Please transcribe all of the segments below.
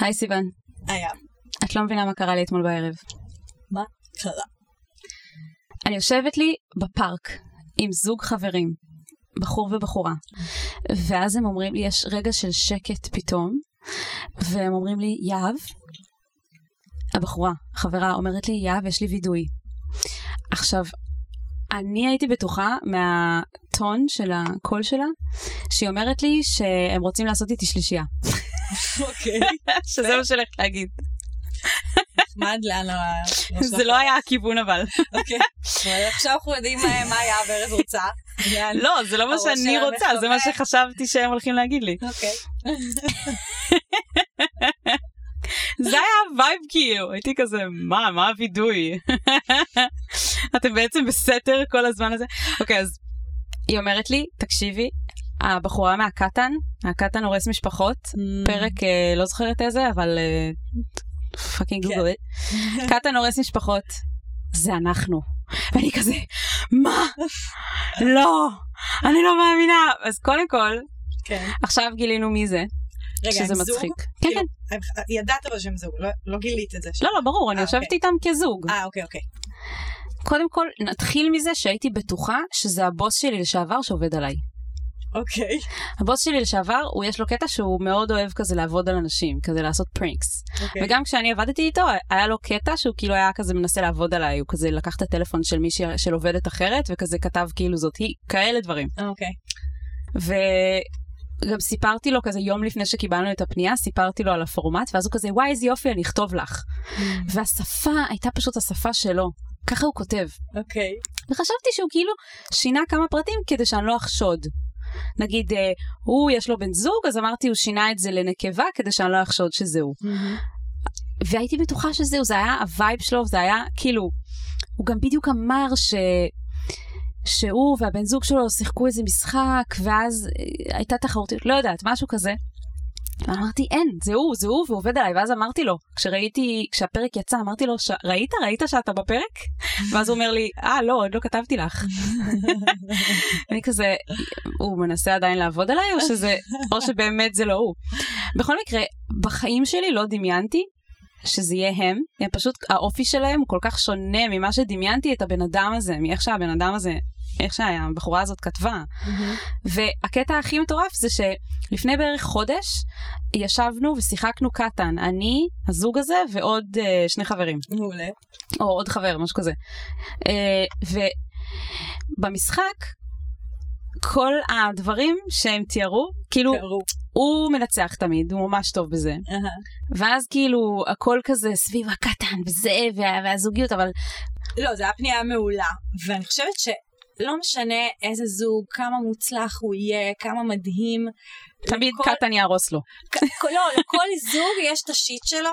היי סיוון, היה. את לא מבינה מה קרה לי אתמול בערב. מה קרה? אני יושבת לי בפארק עם זוג חברים, בחור ובחורה, ואז הם אומרים לי, יש רגע של שקט פתאום, והם אומרים לי, יהב, הבחורה, חברה, אומרת לי, יהב, יש לי וידוי. עכשיו, אני הייתי בטוחה מהטון של הקול שלה, שהיא אומרת לי שהם רוצים לעשות איתי שלישייה. אוקיי. שזה מה שהולך להגיד. נחמד לאן ה... זה לא היה הכיוון אבל. אוקיי. עכשיו אנחנו יודעים מה היה וארז רוצה. לא, זה לא מה שאני רוצה, זה מה. שחשבתי שהם הולכים להגיד לי. אוקיי. זה היה ה vibe כאילו, הייתי כזה, מה, מה הווידוי? אתם בעצם בסתר כל הזמן הזה? אוקיי, אז היא אומרת לי, תקשיבי, הבחורה מהקטן, מהקטן הורס משפחות, פרק, אה, לא זוכרת איזה, אבל fucking כן. גוגל. קטן הורס משפחות, זה אנחנו. ואני כזה, מה? לא, אני לא מאמינה. אז קודם כל, כן. עכשיו גילינו מי זה, רגע, שזה הם זוג? מצחיק. כן, כאילו, כן. ידעת אבל שהם זוג, לא- לא גילית את זה. לא, לא, ברור, אני אה, יושבת אוקיי. איתם כזוג. אה, אוקיי, אוקיי. קודם כל, נתחיל מזה שהייתי בטוחה שזה הבוס שלי לשעבר שעובד עליי. אוקיי. הבוס שלי לשעבר, הוא יש לו קטע שהוא מאוד אוהב כזה לעבוד על אנשים, כזה לעשות פרינקס. אוקיי. וגם כשאני עבדתי איתו, היה לו קטע שהוא כאילו היה כזה מנסה לעבוד עליי, הוא כזה לקח את הטלפון של מישהי, של עובדת אחרת, וכזה כתב כאילו זאת היא, כאלה דברים. אוקיי. וגם סיפרתי לו כזה יום לפני שקיבלנו את הפנייה, סיפרתי לו על הפורמט, ואז הוא כזה, וואי, איזה יופי, אני אכתוב לך. והשפה הייתה פשוט השפה שלו. ככה הוא כותב. אוקיי. וחשבתי שהוא כאילו שינה כמה פרטים כדי שאני לא אחשוד. נגיד, אה, הוא יש לו בן זוג, אז אמרתי, הוא שינה את זה לנקבה כדי שאני לא אחשוד שזה הוא. והייתי בטוחה שזהו, זה היה ה vibe שלו, זה היה כאילו, הוא גם בדיוק אמר ש... שהוא והבן זוג שלו שיחקו איזה משחק, ואז אה, הייתה תחרותיות, לא יודעת, משהו כזה. ואמרתי, אין, זה הוא, זה הוא, והוא עובד עליי. ואז אמרתי לו, כשראיתי, כשהפרק יצא, אמרתי לו, "ש- ראית? ראית שאתה בפרק? ואז הוא אומר לי, אה, לא, עוד לא כתבתי לך. אני כזה, הוא מנסה עדיין לעבוד עליי, או שזה, או שבאמת זה לא הוא. בכל מקרה, בחיים שלי לא דמיינתי שזה יהיה הם, הם פשוט, האופי שלהם הוא כל כך שונה ממה שדמיינתי את הבן אדם הזה, מאיך שהבן אדם הזה, איך שהבחורה הזאת כתבה. והקטע הכי מטורף זה שלפני בערך חודש ישבנו ושיחקנו קטן, אני, הזוג הזה ועוד uh, שני חברים. מעולה. או עוד חבר, משהו כזה. Uh, ובמשחק, כל הדברים שהם תיארו, כאילו, קרו. הוא מנצח תמיד, הוא ממש טוב בזה. אהה. ואז כאילו, הכל כזה סביב הקטן וזה, וה, והזוגיות, אבל לא, זו הייתה פנייה מעולה, ואני חושבת שלא משנה איזה זוג, כמה מוצלח הוא יהיה, כמה מדהים. תמיד לכל- קטן יהרוס לו. לא, לכל זוג יש את השיט שלו.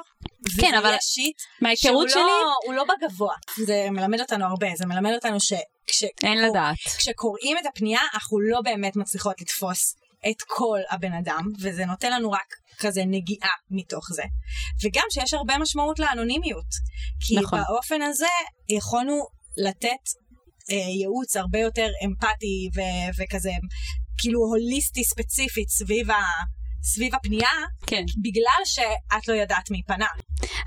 כן, אבל יהיה שיט מההיכרות שהוא שלי, לא, הוא לא בגבוה. זה מלמד אותנו הרבה, זה מלמד אותנו שכש... אין לדעת. כשקוראים את הפנייה, אנחנו לא באמת מצליחות לתפוס את כל הבן אדם, וזה נותן לנו רק כזה נגיעה מתוך זה. וגם שיש הרבה משמעות לאנונימיות. כי נכון. באופן הזה יכולנו לתת ייעוץ הרבה יותר אמפתי ו- וכזה, כאילו הוליסטי ספציפית סביב, ה- סביב הפנייה, כן. בגלל שאת לא ידעת מי פנה.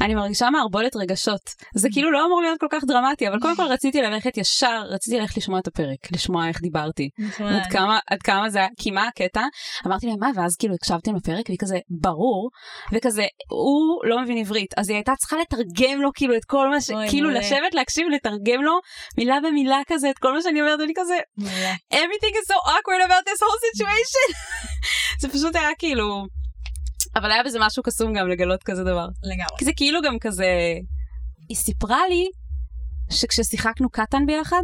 אני מרגישה מערבולת רגשות. זה כאילו לא אמור להיות כל כך דרמטי, אבל קודם כל רציתי ללכת ישר, רציתי ללכת לשמוע את הפרק, לשמוע איך דיברתי. עד כמה, עד כמה זה היה, כי מה הקטע? אמרתי להם, מה? ואז כאילו הקשבתם לפרק, והיא כזה, ברור, וכזה, הוא לא מבין עברית, אז היא הייתה צריכה לתרגם לו כאילו את כל מה ש... אוי, כאילו מעולה. לשבת, להקשיב, לתרגם לו מילה במילה כזה, את כל מה שאני אומרת, אני כזה, everything is so awkward about this whole situation. זה פשוט היה כאילו... אבל היה בזה משהו קסום גם לגלות כזה דבר. לגמרי. כי זה כאילו גם כזה... היא סיפרה לי שכששיחקנו קטן ביחד,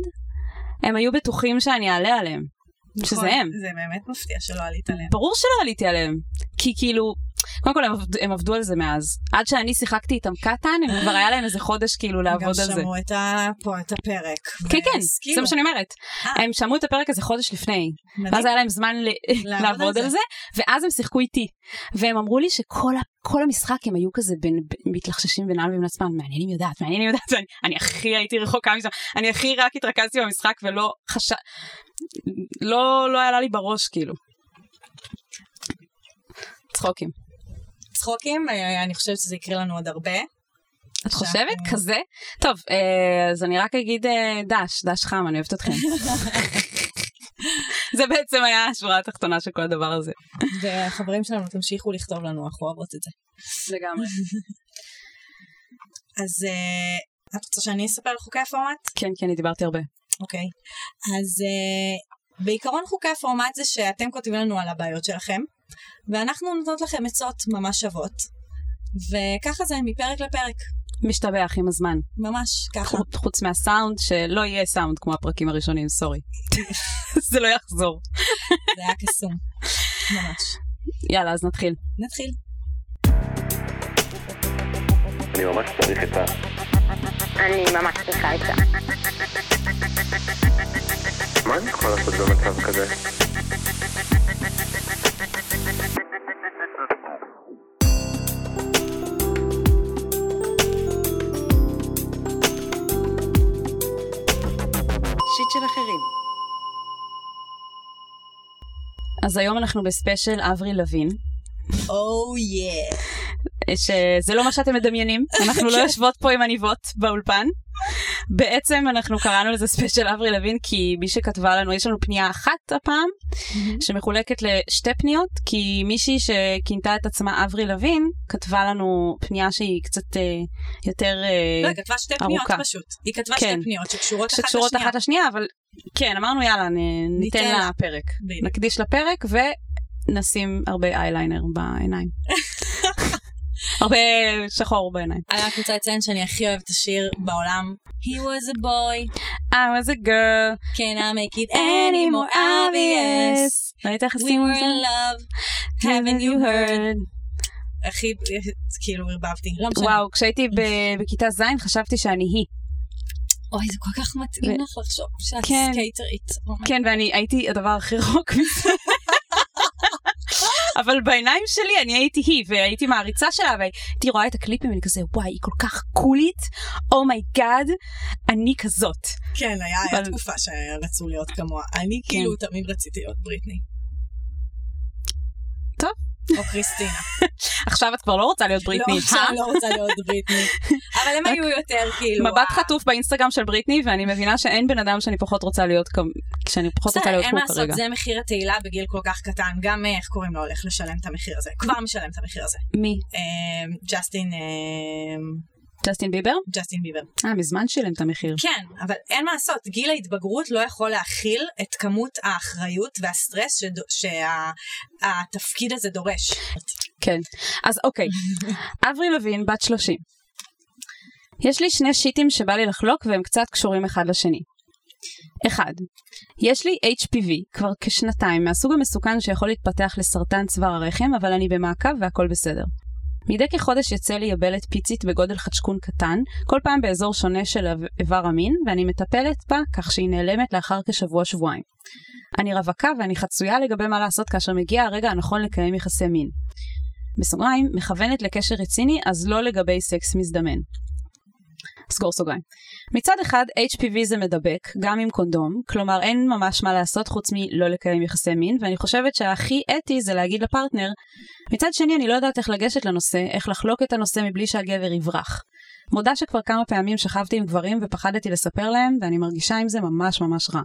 הם היו בטוחים שאני אעלה עליהם. שזה נכון, הם. זה באמת מפתיע שלא עלית עליהם. ברור שלא עליתי עליהם. כי כאילו, קודם כל הם, עבד, הם עבדו על זה מאז. עד שאני שיחקתי איתם קטן, הם כבר היה להם איזה חודש כאילו לעבוד על זה. גם שמעו את ה... פה את הפרק. כן, כן. זה מה שאני אומרת. אה. הם שמעו את הפרק הזה חודש לפני. ואז היה להם זמן ל- לעבוד על על זה. ואז הם שיחקו איתי. והם אמרו לי שכל ה- כל המשחק הם היו כזה בין, בין- מתלחששים בינם לבין עצמם, מעניין אם יודעת, מעניין אם יודעת, ואני- אני הכי הייתי רחוקה מזה, אני הכי רק התרכזתי במשחק ולא חשב... לא, לא עלה לי בראש כאילו. צחוקים. צחוקים, אה, אני חושבת שזה יקרה לנו עוד הרבה. את חושבת כזה? טוב, אה, אז אני רק אגיד אה, דש, דש חם, אני אוהבת אתכם. זה בעצם היה השורה התחתונה של כל הדבר הזה. והחברים שלנו, תמשיכו לכתוב לנו, אנחנו אוהבות את זה. לגמרי. אז אה, את רוצה שאני אספר על חוקי הפורמט? כן, כן, אני דיברתי הרבה. אוקיי. אז uh, בעיקרון חוקי הפורמט זה שאתם כותבים לנו על הבעיות שלכם, ואנחנו נותנות לכם עצות ממש שוות. וככה זה מפרק לפרק. משתבח עם הזמן. ממש, ככה. חוץ מהסאונד, שלא יהיה סאונד כמו הפרקים הראשונים, סורי. זה לא יחזור. זה היה קסום. ממש. יאללה, אז נתחיל. נתחיל. אני ממש צריך את ה... אני ממש צריכה את זה. מה אני יכול לעשות במצב כזה? שיט של אחרים. אז היום אנחנו בספיישל אברי לוין, או יא. שזה לא מה שאתם מדמיינים, אנחנו לא יושבות פה עם עניבות באולפן. בעצם אנחנו קראנו לזה ספיישל אברי לוין כי מי שכתבה לנו, יש לנו פנייה אחת הפעם, שמחולקת לשתי פניות, כי מישהי שכינתה את עצמה אברי לוין, כתבה לנו פנייה שהיא קצת אה, יותר אה, לא, היא כתבה שתי פניות ארוכה. פשוט. היא כתבה כן. שתי פניות שקשורות אחת שקשורות לשנייה. אחת לשנייה, אבל כן, אמרנו יאללה, נ, ניתן ניתן לה. לה פרק. נקדיש לפרק ונשים הרבה אייליינר בעיניים. הרבה שחור בעיניים. אני רק רוצה לציין שאני הכי אוהבת את השיר בעולם. He was a boy, I was a girl, can I make it any more obvious? ראית איך We עשינו את were זה? in love, haven't you heard? הכי, כאילו, ערבבתי. לא משנה. וואו, כשהייתי בכיתה ז' חשבתי שאני היא. אוי, זה כל כך מתאים לך לחשוב שאת כן. סקייטרית. כן, ואני הייתי הדבר הכי רחוק מזה. אבל בעיניים שלי אני הייתי היא, והייתי מעריצה שלה, והייתי רואה את הקליפים ואני כזה, וואי, היא כל כך קולית, oh my god, אני כזאת. כן, היה היה אבל- תקופה שרצו להיות כמוה. אני כן. כאילו תמיד רציתי להיות בריטני. טוב. או קריסטינה. עכשיו את כבר לא רוצה להיות בריטני, לא, עכשיו אה? לא רוצה להיות בריטני. אבל הם היו יותר כאילו... מבט ה- חטוף באינסטגרם של בריטני, ואני מבינה שאין בן אדם שאני פחות רוצה להיות כמו, שאני פחות רוצה להיות אין כמו מה לעשות, כרגע. זה מחיר התהילה בגיל כל כך קטן. גם אה, איך קוראים לו הולך לשלם את המחיר הזה. כבר משלם את המחיר הזה. מי? אה, ג'סטין, אה, ג'סטין ביבר? ג'סטין ביבר. אה, מזמן שילם את המחיר. כן, אבל אין מה לעשות, גיל ההתבגרות לא יכול להכיל את כמות האחריות והסטרס שהתפקיד הזה דורש. כן. אז אוקיי, אברי לוין, בת 30. יש לי שני שיטים שבא לי לחלוק והם קצת קשורים אחד לשני. אחד, יש לי HPV כבר כשנתיים מהסוג המסוכן שיכול להתפתח לסרטן צוואר הרחם, אבל אני במעקב והכל בסדר. מדי כחודש יוצא לי יבלת פיצית בגודל חדשקון קטן, כל פעם באזור שונה של איב- איבר המין, ואני מטפלת בה כך שהיא נעלמת לאחר כשבוע-שבועיים. אני רווקה ואני חצויה לגבי מה לעשות כאשר מגיע הרגע הנכון לקיים יחסי מין. בסוגריים, מכוונת לקשר רציני, אז לא לגבי סקס מזדמן. סגור סוגריים. מצד אחד, HPV זה מדבק, גם עם קונדום, כלומר אין ממש מה לעשות חוץ מלא לקיים יחסי מין, ואני חושבת שהכי אתי זה להגיד לפרטנר, מצד שני אני לא יודעת איך לגשת לנושא, איך לחלוק את הנושא מבלי שהגבר יברח. מודה שכבר כמה פעמים שכבתי עם גברים ופחדתי לספר להם, ואני מרגישה עם זה ממש ממש רע.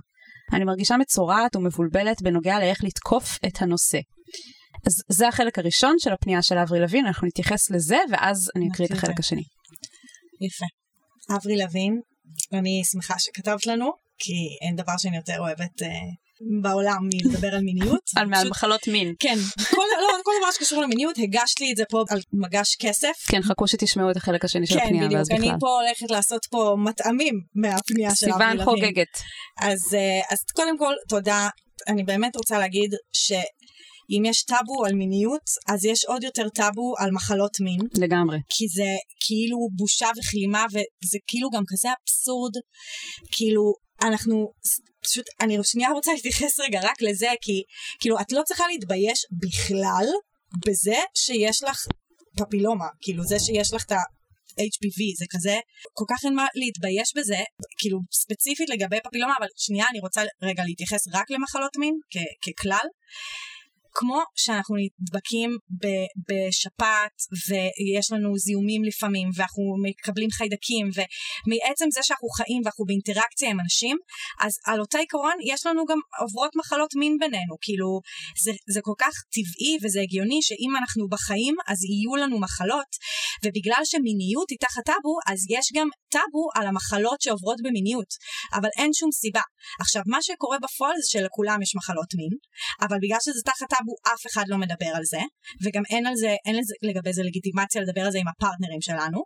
אני מרגישה מצורעת ומבולבלת בנוגע לאיך לתקוף את הנושא. אז זה החלק הראשון של הפנייה של אברי לוין, אנחנו נתייחס לזה, ואז אני אקריא את החלק. השני. יפה. אברי לוין, אני שמחה שכתבת לנו, כי אין דבר שאני יותר אוהבת אה, בעולם מלדבר על מיניות. על פשוט- מחלות מין. כן, כל, לא, כל דבר שקשור למיניות, הגשת לי את זה פה על מגש כסף. כן, חכו שתשמעו את החלק השני של כן, הפנייה, בדיוק, ואז אני בכלל. פה הולכת לעשות פה מטעמים מהפנייה של אברי סיוון לוין. חוגגת. אז, אה, אז קודם כל, תודה. אני באמת רוצה להגיד שאם יש טאבו על מיניות, אז יש עוד יותר טאבו על מחלות מין. לגמרי. כי זה כאילו בושה וכלימה, וזה כאילו גם כזה אבסורד. כאילו, אנחנו, פשוט, אני שנייה רוצה להתייחס רגע רק לזה, כי כאילו, את לא צריכה להתבייש בכלל בזה שיש לך פפילומה. כאילו, זה שיש לך את ה... HPV זה כזה, כל כך אין מה להתבייש בזה, כאילו ספציפית לגבי פפילומה, אבל שנייה אני רוצה רגע להתייחס רק למחלות מין כ- ככלל. כמו שאנחנו נדבקים בשפעת ויש לנו זיהומים לפעמים ואנחנו מקבלים חיידקים ומעצם זה שאנחנו חיים ואנחנו באינטראקציה עם אנשים אז על אותה עיקרון יש לנו גם עוברות מחלות מין בינינו. כאילו זה, זה כל כך טבעי וזה הגיוני שאם אנחנו בחיים אז יהיו לנו מחלות ובגלל שמיניות היא תחת טאבו אז יש גם טאבו על המחלות שעוברות במיניות. אבל אין שום סיבה. עכשיו מה שקורה בפועל זה שלכולם יש מחלות מין אבל בגלל שזה תחת טאבו אף אחד לא מדבר על זה וגם אין על זה אין לזה, לגבי זה לגיטימציה לדבר על זה עם הפרטנרים שלנו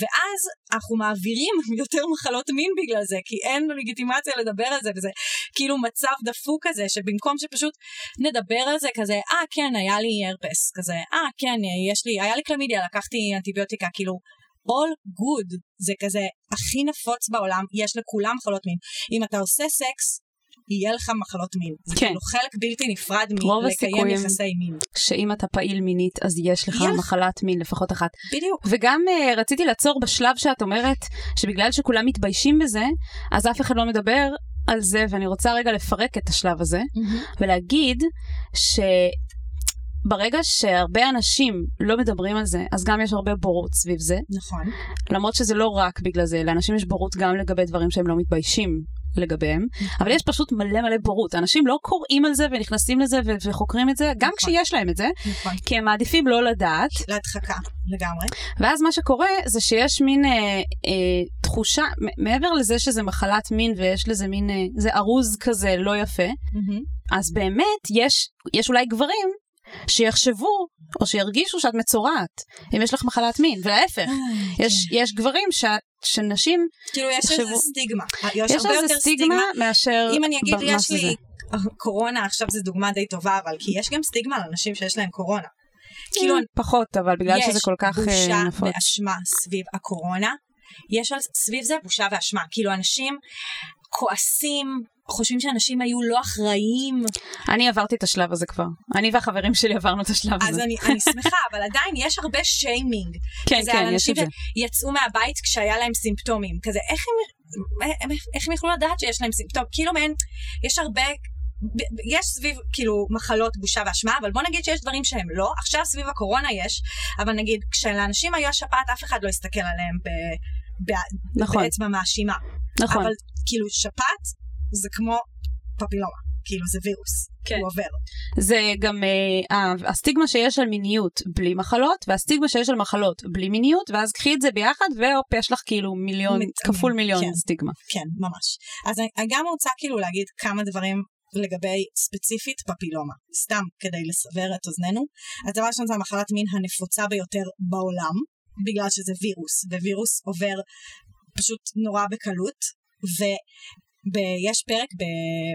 ואז אנחנו מעבירים יותר מחלות מין בגלל זה כי אין לגיטימציה לדבר על זה וזה כאילו מצב דפוק כזה שבמקום שפשוט נדבר על זה כזה אה כן היה לי הרפס כזה אה כן יש לי היה לי קלמידיה לקחתי אנטיביוטיקה כאילו all good זה כזה הכי נפוץ בעולם יש לכולם מחלות מין. אם אתה עושה סקס יהיה לך מחלות מין. זה כן. כאילו חלק בלתי נפרד מלקיים יחסי מין. שאם אתה פעיל מינית אז יש לך יהיה לך. מחלת מין לפחות אחת. בדיוק. וגם uh, רציתי לעצור בשלב שאת אומרת שבגלל שכולם מתביישים בזה, אז אף אחד לא מדבר על זה, ואני רוצה רגע לפרק את השלב הזה, ולהגיד שברגע שהרבה אנשים לא מדברים על זה, אז גם יש הרבה בורות סביב זה, נכון. למרות שזה לא רק בגלל זה, לאנשים יש בורות גם לגבי דברים שהם לא מתביישים לגביהם, אבל יש פשוט מלא מלא בורות. אנשים לא קוראים על זה ונכנסים לזה ו- וחוקרים את זה, גם נכון. כשיש להם את זה, נכון. כי הם מעדיפים לא לדעת, להדחקה לגמרי. ואז מה שקורה זה שיש מין אה, אה, תחושה, מעבר לזה שזה מחלת מין ויש לזה מין, אה, זה ארוז כזה לא יפה, אז באמת יש, יש אולי גברים שיחשבו או שירגישו שאת מצורעת אם יש לך מחלת מין, ולהפך, יש, יש גברים ש, שנשים, כאילו יש איזה סטיגמה. יש איזה סטיגמה מאשר אם אני אגיד יש. לי קורונה עכשיו זו דוגמה די טובה אבל כי יש גם סטיגמה על אנשים שיש להם קורונה. כאילו פחות, אבל בגלל שזה כל כך יש אה, בושה נפוץ. ואשמה סביב הקורונה. יש סביב זה בושה ואשמה. כאילו אנשים כועסים, חושבים שאנשים היו לא אחראיים, אני עברתי את השלב הזה כבר. אני והחברים שלי עברנו את השלב אז הזה. אני, אני שמחה, אבל עדיין יש הרבה שיימינג. כן, כן, יש אנשים את זה. שיצאו מהבית כשהיה להם סימפטומים. כזה, איך הם, איך הם יכלו לדעת שיש להם סימפטום? כאילו מעין, יש הרבה... יש סביב כאילו מחלות בושה ואשמה אבל בוא נגיד שיש דברים שהם לא עכשיו סביב הקורונה יש אבל נגיד כשלאנשים היה שפעת אף אחד לא הסתכל עליהם ב, ב, נכון. באצבע מאשימה נכון. אבל כאילו שפעת זה כמו פפילומה כאילו זה וירוס כן. הוא עובר זה גם אה, הסטיגמה שיש על מיניות בלי מחלות, והסטיגמה שיש על מחלות בלי מיניות, ואז קחי את זה ביחד, והופ, יש לך כאילו מיליון, מת- כפול מיליון כן. סטיגמה. כן, ממש. אז אני, גם רוצה כאילו להגיד כמה דברים לגבי ספציפית פפילומה, סתם כדי לסבר את אוזננו. אז דבר ראשון זה המחלת מין הנפוצה ביותר בעולם, בגלל שזה וירוס, ווירוס עובר פשוט נורא בקלות, ויש פרק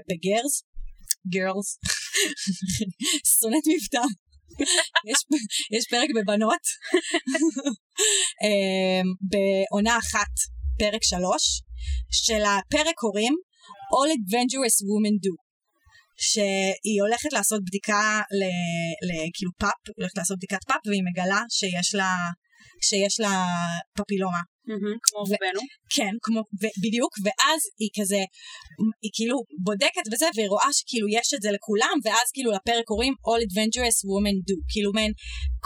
בגרס, גרלס, שונאת מבטא. יש, יש פרק בבנות, אמ, בעונה אחת, פרק שלוש, של הפרק קוראים All Adventurous Women Do, שהיא הולכת לעשות בדיקה ל, ל, כאילו פאפ, הולכת לעשות בדיקת פאפ והיא מגלה שיש לה, שיש לה פפילומה. כמו רובנו. כן, כמו, בדיוק, ואז היא כזה, היא כאילו בודקת וזה, והיא רואה שכאילו יש את זה לכולם, ואז כאילו לפרק קוראים All Adventurous Women Do, כאילו מעין,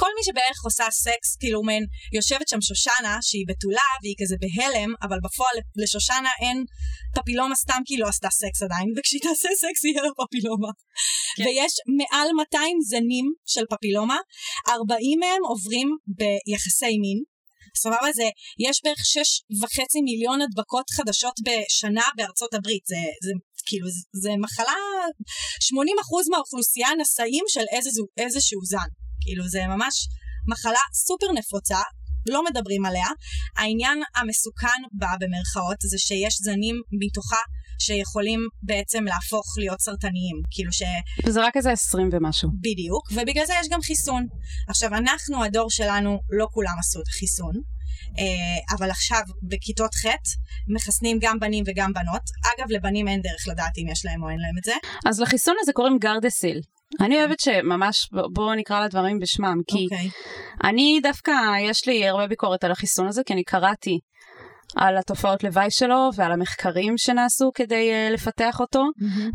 כל מי שבערך עושה סקס, כאילו מעין, יושבת שם שושנה, שהיא בתולה, והיא כזה בהלם, אבל בפועל לשושנה אין פפילומה סתם כי היא לא עשתה סקס עדיין, וכשהיא תעשה סקס יהיה לה פפילומה. כן. ויש מעל 200 זנים של פפילומה, 40 מהם עוברים ביחסי מין, סבבה? זה, יש בערך שש וחצי מיליון הדבקות חדשות בשנה בארצות הברית, זה, זה כאילו, זה, זה מחלה, 80% מהאוכלוסייה נשאים של איזשהו, איזשהו זן, כאילו זה ממש מחלה סופר נפוצה, לא מדברים עליה, העניין המסוכן בה במרכאות זה שיש זנים מתוכה שיכולים בעצם להפוך להיות סרטניים, כאילו ש... וזה רק איזה 20 ומשהו. בדיוק, ובגלל זה יש גם חיסון. עכשיו, אנחנו, הדור שלנו, לא כולם עשו את החיסון, אה, אבל עכשיו בכיתות ח' מחסנים גם בנים וגם בנות. אגב, לבנים אין דרך לדעת אם יש להם או אין להם את זה. אז לחיסון הזה קוראים גרדסיל. אני אוהבת שממש, בואו נקרא לדברים בשמם, כי אוקיי. אני דווקא, יש לי הרבה ביקורת על החיסון הזה, כי אני קראתי על התופעות לוואי שלו ועל המחקרים שנעשו כדי uh, לפתח אותו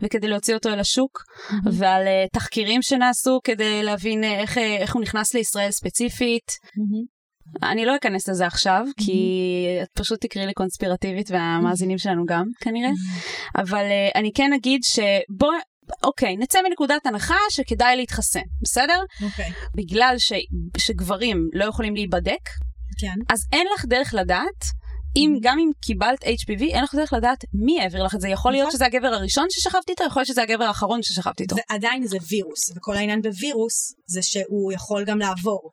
וכדי להוציא אותו אל השוק ועל uh, תחקירים שנעשו כדי להבין uh, איך, uh, איך הוא נכנס לישראל ספציפית. אני לא אכנס לזה עכשיו כי את פשוט תקראי לי קונספירטיבית והמאזינים שלנו גם כנראה. אבל uh, אני כן אגיד שבוא אוקיי נצא מנקודת הנחה שכדאי להתחסן בסדר? אוקיי, בגלל ש, שגברים לא יכולים להיבדק כן. אז אין לך דרך לדעת, אם, גם אם קיבלת HPV, אין לך דרך לדעת מי העביר לך את זה. יכול להיות נכון. שזה הגבר הראשון ששכבתי איתו, יכול להיות שזה הגבר האחרון ששכבתי איתו. ועדיין זה וירוס, וכל העניין בווירוס זה שהוא יכול גם לעבור.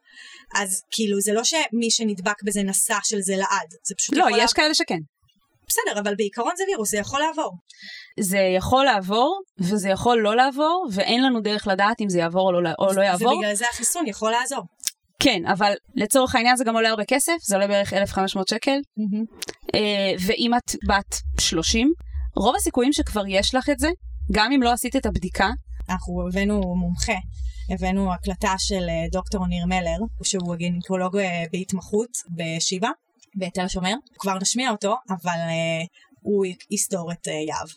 אז כאילו זה לא שמי שנדבק בזה נשא של זה לעד, זה פשוט לא, יכול יש לעבור. כאלה שכן. בסדר, אבל בעיקרון זה וירוס, זה יכול לעבור. זה יכול לעבור, וזה יכול לא לעבור, ואין לנו דרך לדעת אם זה יעבור או לא, או לא יעבור. ובגלל זה החיסון יכול לעזור. כן, אבל לצורך העניין זה גם עולה הרבה כסף, זה עולה בערך 1,500 שקל. אה, ואם את בת 30, רוב הסיכויים שכבר יש לך את זה, גם אם לא עשית את הבדיקה, אנחנו הבאנו מומחה, הבאנו הקלטה של אה, דוקטור ניר מלר, שהוא גינקולוג אה, בהתמחות בשיבא, בתל השומר. כבר נשמיע אותו, אבל הוא יסתור את אה, יהב.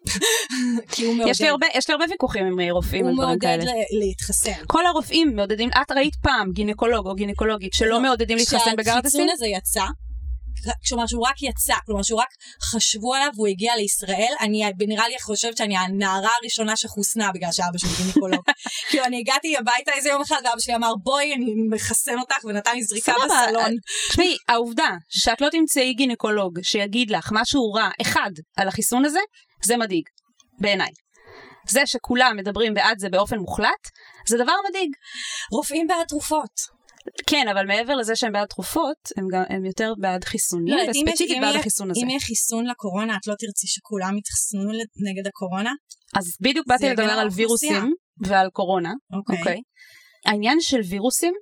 כי הוא מעודד, יש לי הרבה, יש לי הרבה ויכוחים עם אה, רופאים על הוא דברים מעודד כאלה. ל- להתחסן. כל הרופאים מעודדים, את ראית פעם גינקולוג או גינקולוגית שלא לא, מעודדים להתחסן בגרדסין? כשהחיסון הזה יצא, כלומר שהוא רק יצא, כלומר שהוא רק חשבו עליו והוא הגיע לישראל, אני נראה לי חושבת שאני הנערה הראשונה שחוסנה בגלל שאבא שלי גינקולוג. כאילו אני הגעתי הביתה איזה יום אחד ואבא שלי אמר בואי אני מחסן אותך ונתן לי זריקה בסלון. תשמעי, העובדה שאת לא תמצאי גינקולוג שיגיד לך משהו רע אחד על החיסון הזה, זה מדאיג, בעיניי. זה שכולם מדברים בעד זה באופן מוחלט, זה דבר מדאיג. רופאים בעד תרופות. כן, אבל מעבר לזה שהם בעד תרופות, הם, גם, הם יותר בעד חיסונים, לא וספציפית בעד החיסון הזה. אם יהיה חיסון לקורונה את לא תרצי שכולם יתחסנו נגד הקורונה? אז בדיוק באתי לדבר על. וירוסים ועל קורונה, אוקיי. אוקיי? העניין של וירוסים,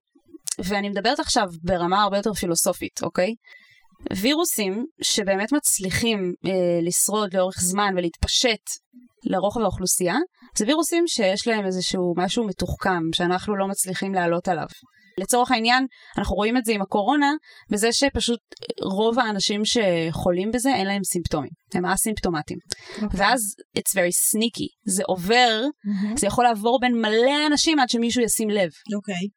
ואני מדברת עכשיו ברמה הרבה יותר פילוסופית, אוקיי? וירוסים שבאמת מצליחים אה, לשרוד לאורך זמן ולהתפשט לרוחב האוכלוסייה, זה וירוסים שיש להם איזשהו משהו מתוחכם שאנחנו לא מצליחים לעלות עליו. לצורך העניין, אנחנו רואים את זה עם הקורונה, בזה שפשוט רוב האנשים שחולים בזה אין להם סימפטומים, הם אסימפטומטיים. אוקיי. ואז it's very sneaky, זה עובר, מהמם. זה יכול לעבור בין מלא אנשים עד שמישהו ישים לב. אוקיי.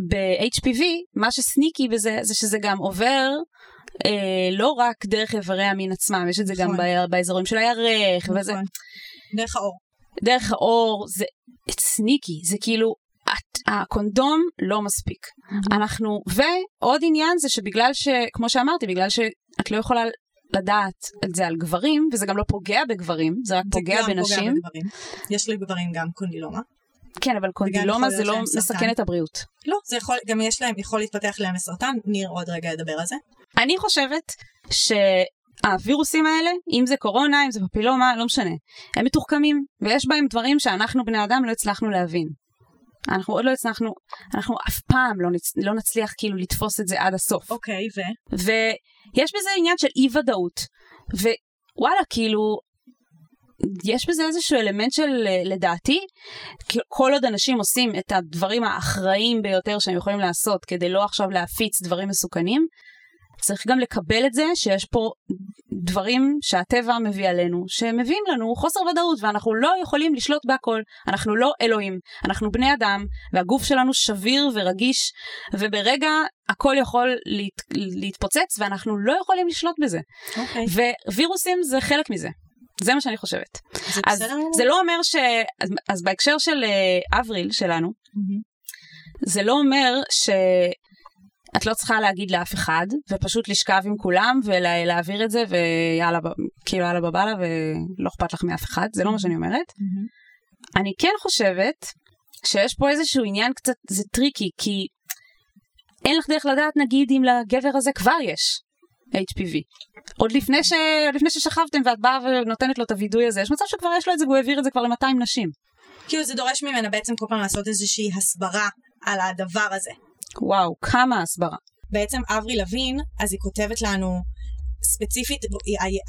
וב-HPV, מה שסניקי בזה, זה שזה גם עובר אה, לא רק דרך איברי המין עצמם, יש את זה גם נכון. ב- באזורים של הירך, וזה, נכון. דרך האור. דרך האור, זה סניקי, זה כאילו, הקונדום לא מספיק. אנחנו, ועוד עניין זה שבגלל ש, כמו שאמרתי, בגלל שאת לא יכולה לדעת את זה על גברים, וזה גם לא פוגע בגברים, זה רק זה פוגע גם בנשים. בגברים. יש לגברים גם קונדילומה. כן, אבל קונדילומה זה לא. מסכן את הבריאות. לא, זה יכול, גם יש להם, יכול להתפתח להם לסרטן, ניר עוד רגע ידבר על זה. אני חושבת שהווירוסים האלה, אם זה קורונה, אם זה פפילומה, לא משנה, הם מתוחכמים, ויש בהם דברים שאנחנו בני אדם לא הצלחנו להבין. אנחנו עוד לא הצלחנו, אנחנו אף פעם לא, נצ... לא נצליח כאילו לתפוס את זה עד הסוף. אוקיי, ו? ויש בזה עניין של אי ודאות. ווואלה, כאילו, יש בזה איזשהו אלמנט של, לדעתי, כל עוד אנשים עושים את הדברים האחראיים ביותר שהם יכולים לעשות כדי לא עכשיו להפיץ דברים מסוכנים, צריך גם לקבל את זה שיש פה דברים שהטבע מביא עלינו, שמביאים לנו חוסר ודאות, ואנחנו לא יכולים לשלוט בהכל. אנחנו לא אלוהים, אנחנו בני אדם, והגוף שלנו שביר ורגיש, וברגע הכל יכול להת, להתפוצץ, ואנחנו לא יכולים לשלוט בזה. אוקיי. ווירוסים זה חלק מזה. זה מה שאני חושבת. זה אז בסדר. זה לא אומר ש... אז, אז בהקשר של אה, אבריל שלנו, מהמם. זה לא אומר שאת לא צריכה להגיד לאף אחד, ופשוט לשכב עם כולם ולהעביר את זה, ויאללה, כאילו יאללה בבאללה, ולא אכפת לך מאף אחד, זה לא מה שאני אומרת. אני כן חושבת שיש פה איזשהו עניין קצת, זה טריקי, כי אין לך דרך לדעת, נגיד, אם לגבר הזה כבר יש HPV. עוד לפני, ש... עוד לפני ששכבתם ואת באה ונותנת לו את הווידוי הזה, יש מצב שכבר יש לו את זה והוא העביר את זה כבר ל-200 נשים. כאילו זה דורש ממנה בעצם כל פעם לעשות איזושהי הסברה על הדבר הזה. וואו, כמה הסברה. בעצם אבריל לאבין, אז היא כותבת לנו ספציפית,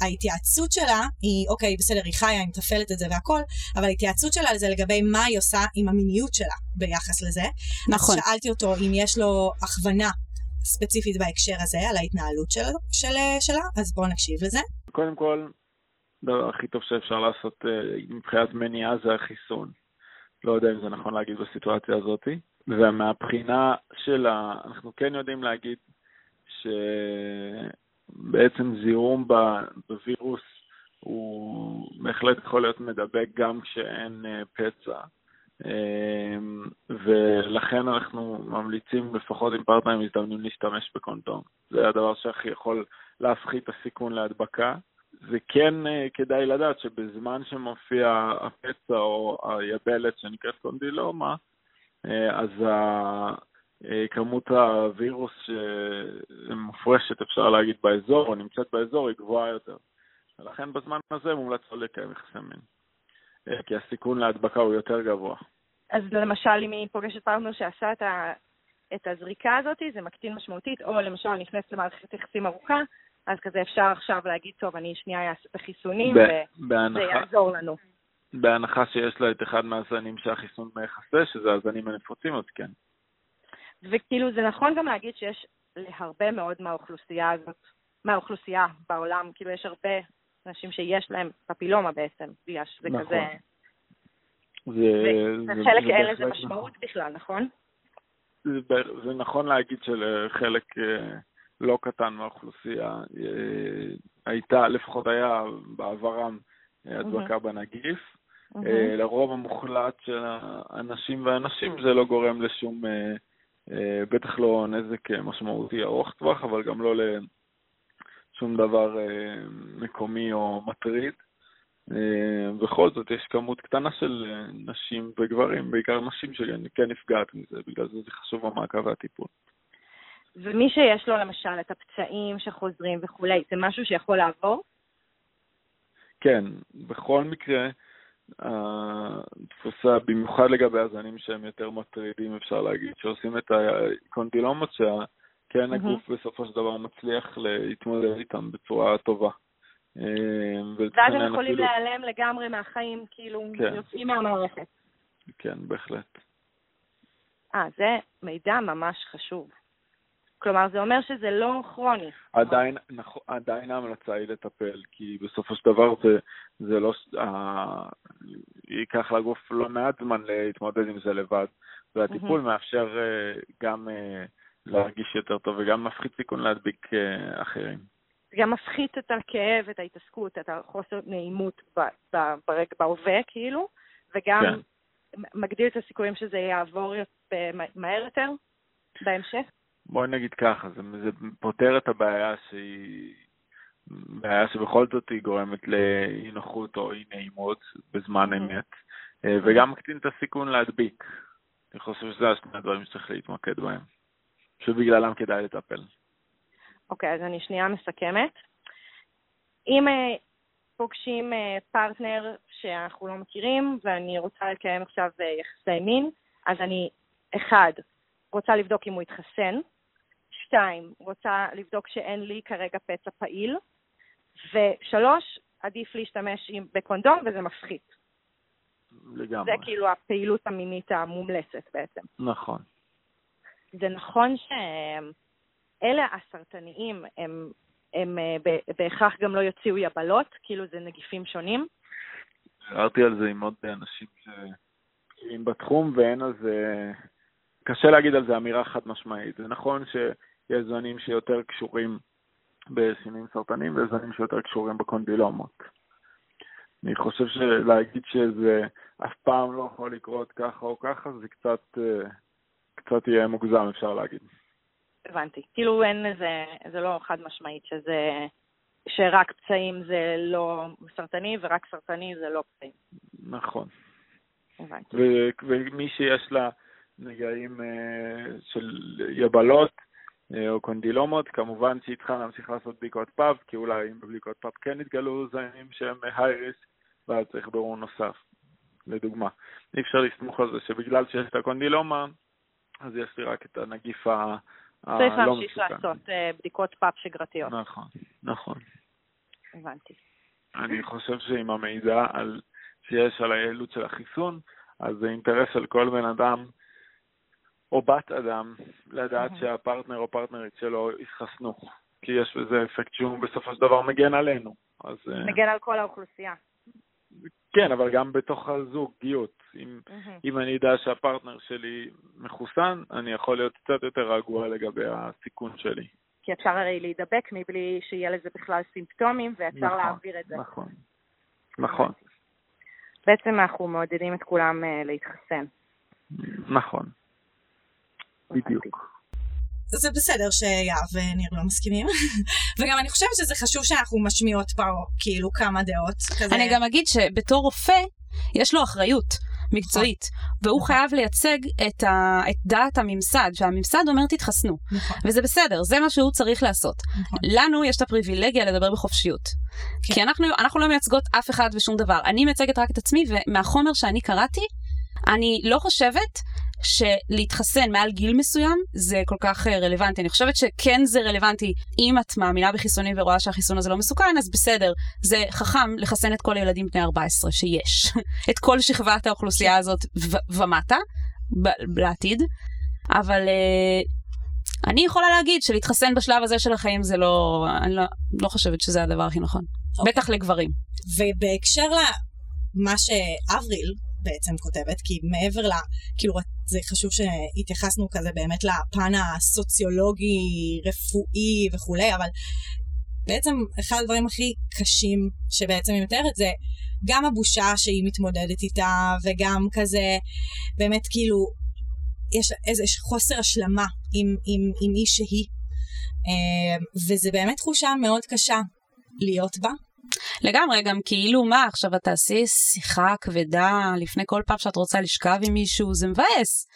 ההתייעצות שלה היא, אוקיי, בסדר, היא חיה, היא מתפעלת את זה והכל, אבל ההתייעצות שלה זה לגבי מה היא עושה עם המיניות שלה ביחס לזה. נכון. אז שאלתי אותו אם יש לו הכוונה ספציפית בהקשר הזה, על ההתנהלות של, של, שלה, אז בואו נקשיב לזה. קודם כל, הדבר הכי טוב שאפשר לעשות אה, מבחינת מניעה זה החיסון. לא יודע אם זה נכון להגיד בסיטואציה הזאת. ומהבחינה של ה... אנחנו כן יודעים להגיד שבעצם זיהום בווירוס הוא בהחלט יכול להיות מדבק גם כשאין אה, פצע. אמ, ולכן אנחנו ממליצים, לפחות עם פרטנרים מזדמנים, להשתמש בקונדום. זה הדבר שהכי יכול להפחית את הסיכון להדבקה. וכן אה, כדאי לדעת שבזמן שמופיע הפצע או היבלת שנקראת קונדילומה, אז אה, כמות הווירוס שמופרשת, אפשר להגיד, באזור, או נמצאת באזור, היא גבוהה יותר. ולכן בזמן הזה מומלץ לא לקיים יחסי מין, כי הסיכון להדבקה הוא יותר גבוה. אז למשל, אם היא פוגשת פרטנר שעשה את, ה, את הזריקה הזאת, זה מקטין משמעותית, או למשל נכנסת למערכת יחסים ארוכה, אז כזה אפשר עכשיו להגיד, טוב, אני שנייה אעשה את החיסונים, וזה יעזור לנו. בהנחה שיש לה את אחד מהזנים שהחיסון מכסה, שזה הזנים הנפוצים, אז כן. וכאילו, זה נכון גם להגיד שיש להרבה מאוד מהאוכלוסייה הזאת, מהאוכלוסייה בעולם, כאילו, יש הרבה אנשים שיש להם פפילומה בעצם, בגלל שזה נכון. כזה... זה, וחלק אין לזה משמעות נכון. בכלל, נכון? זה, זה נכון להגיד שלחלק... אה, לא קטן מהאוכלוסייה אה, הייתה, לפחות היה בעברם אה, הדבקה בנגיף. אה, לרוב המוחלט של האנשים והנשים זה לא גורם לשום, בטח לא נזק משמעותי ארוך טווח, אבל גם לא לשום דבר מקומי או מטריד. בכל זאת, יש כמות קטנה של נשים וגברים, בעיקר נשים שכן נפגעת מזה, בגלל זה זה חשוב המעקב והטיפול. ומי שיש לו למשל את הפצעים שחוזרים וכולי, זה משהו שיכול לעבור? כן, בכל מקרה, התפוסה, במיוחד לגבי הזנים שהם יותר מטרידים, אפשר להגיד, שעושים את הקונדילומות, שכן הגוף בסופו של דבר מצליח להתמודד איתם בצורה טובה. אה, ואז הם יכולים אפילו... להיעלם לגמרי מהחיים, כאילו, כן. יוצאים מהמערכת. כן, בהחלט. אה, זה מידע ממש חשוב. כלומר, זה אומר שזה לא כרוני. עדיין, נכון, עדיין ההמלצה היא לטפל, כי בסופו של דבר זה, זה לא... אה, ייקח לגוף לא מעט זמן להתמודד עם זה לבד, והטיפול mm-hmm. מאפשר אה, גם אה, להרגיש יותר טוב וגם מפחית סיכון להדביק אה, אחרים. זה גם מפחית את הכאב, את ההתעסקות, את החוסר נעימות ברגע, בהווה, כאילו, וגם כן. מגדיל את הסיכויים שזה יעבור מהר יותר בהמשך. בואי נגיד ככה, זה, זה פותר את הבעיה שהיא... בעיה שבכל זאת היא גורמת לאי נוחות או אי נעימות בזמן mm-hmm. אמת, אה, וגם מקטין את הסיכון להדביק. אני חושב שזה השני הדברים שצריך להתמקד בהם, שבגללם כדאי לטפל. אוקיי, okay, אז אני שנייה מסכמת. אם uh, פוגשים uh, פרטנר שאנחנו לא מכירים, ואני רוצה לקיים עכשיו uh, יחסי מין, אז אני, אחד, רוצה לבדוק אם הוא התחסן, שתיים, רוצה לבדוק שאין לי כרגע פצע פעיל, ושלוש, עדיף להשתמש עם, בקונדום וזה מפחית. לגמרי. זה כאילו הפעילות המינית המומלצת בעצם. נכון. זה נכון שאלה הסרטניים, הם, הם אה, בהכרח גם לא יוציאו יבלות, כאילו זה נגיפים שונים. הערתי על זה עם עוד אנשים שהם בתחום ואין על זה, קשה להגיד על זה אמירה חד משמעית. זה נכון ש... יש זנים שיותר קשורים בסינים סרטנים ויש זנים שיותר קשורים בקונדילומות. אני חושב שלהגיד שזה אף פעם לא יכול לקרות ככה או ככה, זה קצת, אה, קצת יהיה מוגזם, אפשר להגיד. הבנתי. כאילו אין איזה, זה לא חד משמעית שזה, שרק פצעים זה לא סרטני ורק סרטני זה לא פצעים. נכון. הבנתי. ומי שיש לה נגעים אה, של יבלות, או קונדילומות, כמובן שהיא צריכה להמשיך לעשות בדיקות פאב, כי אולי אם בבדיקות פאב כן יתגלו זנים שהם הייריס, ואז צריך ברור נוסף, לדוגמה. אי אפשר לסמוך על זה שבגלל שיש את הקונדילומה, אז יש לי רק את הנגיף הלא מסוכן. צריך להמשיך לעשות uh, בדיקות פאב שגרתיות. נכון, נכון. הבנתי. אני חושב שעם המידע על, שיש על היעילות של החיסון, אז זה אינטרס של כל בן אדם או בת אדם לדעת שהפרטנר או פרטנרית שלו התחסנו, כי יש בזה אפקט שהוא בסופו של דבר מגן עלינו. אז... אה, מגן על כל האוכלוסייה. כן, אבל גם בתוך הזוגיות. אם, מהמם. אם אני אדע שהפרטנר שלי מחוסן, אני יכול להיות קצת יותר רגוע לגבי הסיכון שלי. כי אפשר הרי להידבק מבלי שיהיה לזה בכלל סימפטומים, ואפשר נכון, להעביר את זה. נכון, נכון, בעצם אנחנו מעודדים את כולם אה, להתחסן. נכון, בדיוק. זה בסדר שיהב וניר לא מסכימים. וגם אני חושבת שזה חשוב שאנחנו משמיעות פה כאילו כמה דעות. כזה. אני גם אגיד שבתור רופא, יש לו אחריות מקצועית, והוא חייב לייצג את, ה... את דעת הממסד, שהממסד אומר תתחסנו. נכון, וזה בסדר, זה מה שהוא צריך לעשות. נכון. לנו יש את הפריבילגיה לדבר בחופשיות. כן. כי אנחנו, אנחנו לא מייצגות אף אחד ושום דבר. אני מייצגת רק את עצמי, ומהחומר שאני קראתי, אני לא חושבת שלהתחסן מעל גיל מסוים זה כל כך אה, רלוונטי. אני חושבת שכן זה רלוונטי אם את מאמינה בחיסונים ורואה שהחיסון הזה לא מסוכן, אז בסדר, זה חכם לחסן את כל הילדים בני 14 שיש. את כל שכבת האוכלוסייה הזאת ו- ומטה, ב- לעתיד. אבל אה, אני יכולה להגיד שלהתחסן בשלב הזה של החיים זה לא, אני לא, לא חושבת שזה הדבר הכי נכון. אוקיי. בטח לגברים. ובהקשר למה שאבריל בעצם כותבת, כי מעבר ל... כאילו, זה חשוב שהתייחסנו כזה באמת לפן הסוציולוגי, רפואי וכולי, אבל בעצם אחד הדברים הכי קשים שבעצם היא מתארת זה גם הבושה שהיא מתמודדת איתה, וגם כזה, באמת כאילו, יש איזה חוסר השלמה עם, עם, עם מי שהיא. אה, וזה באמת תחושה מאוד קשה להיות בה. לגמרי, גם כאילו מה, עכשיו את תעשי שיחה כבדה לפני כל פעם שאת רוצה לשכב עם מישהו, זה מבאס.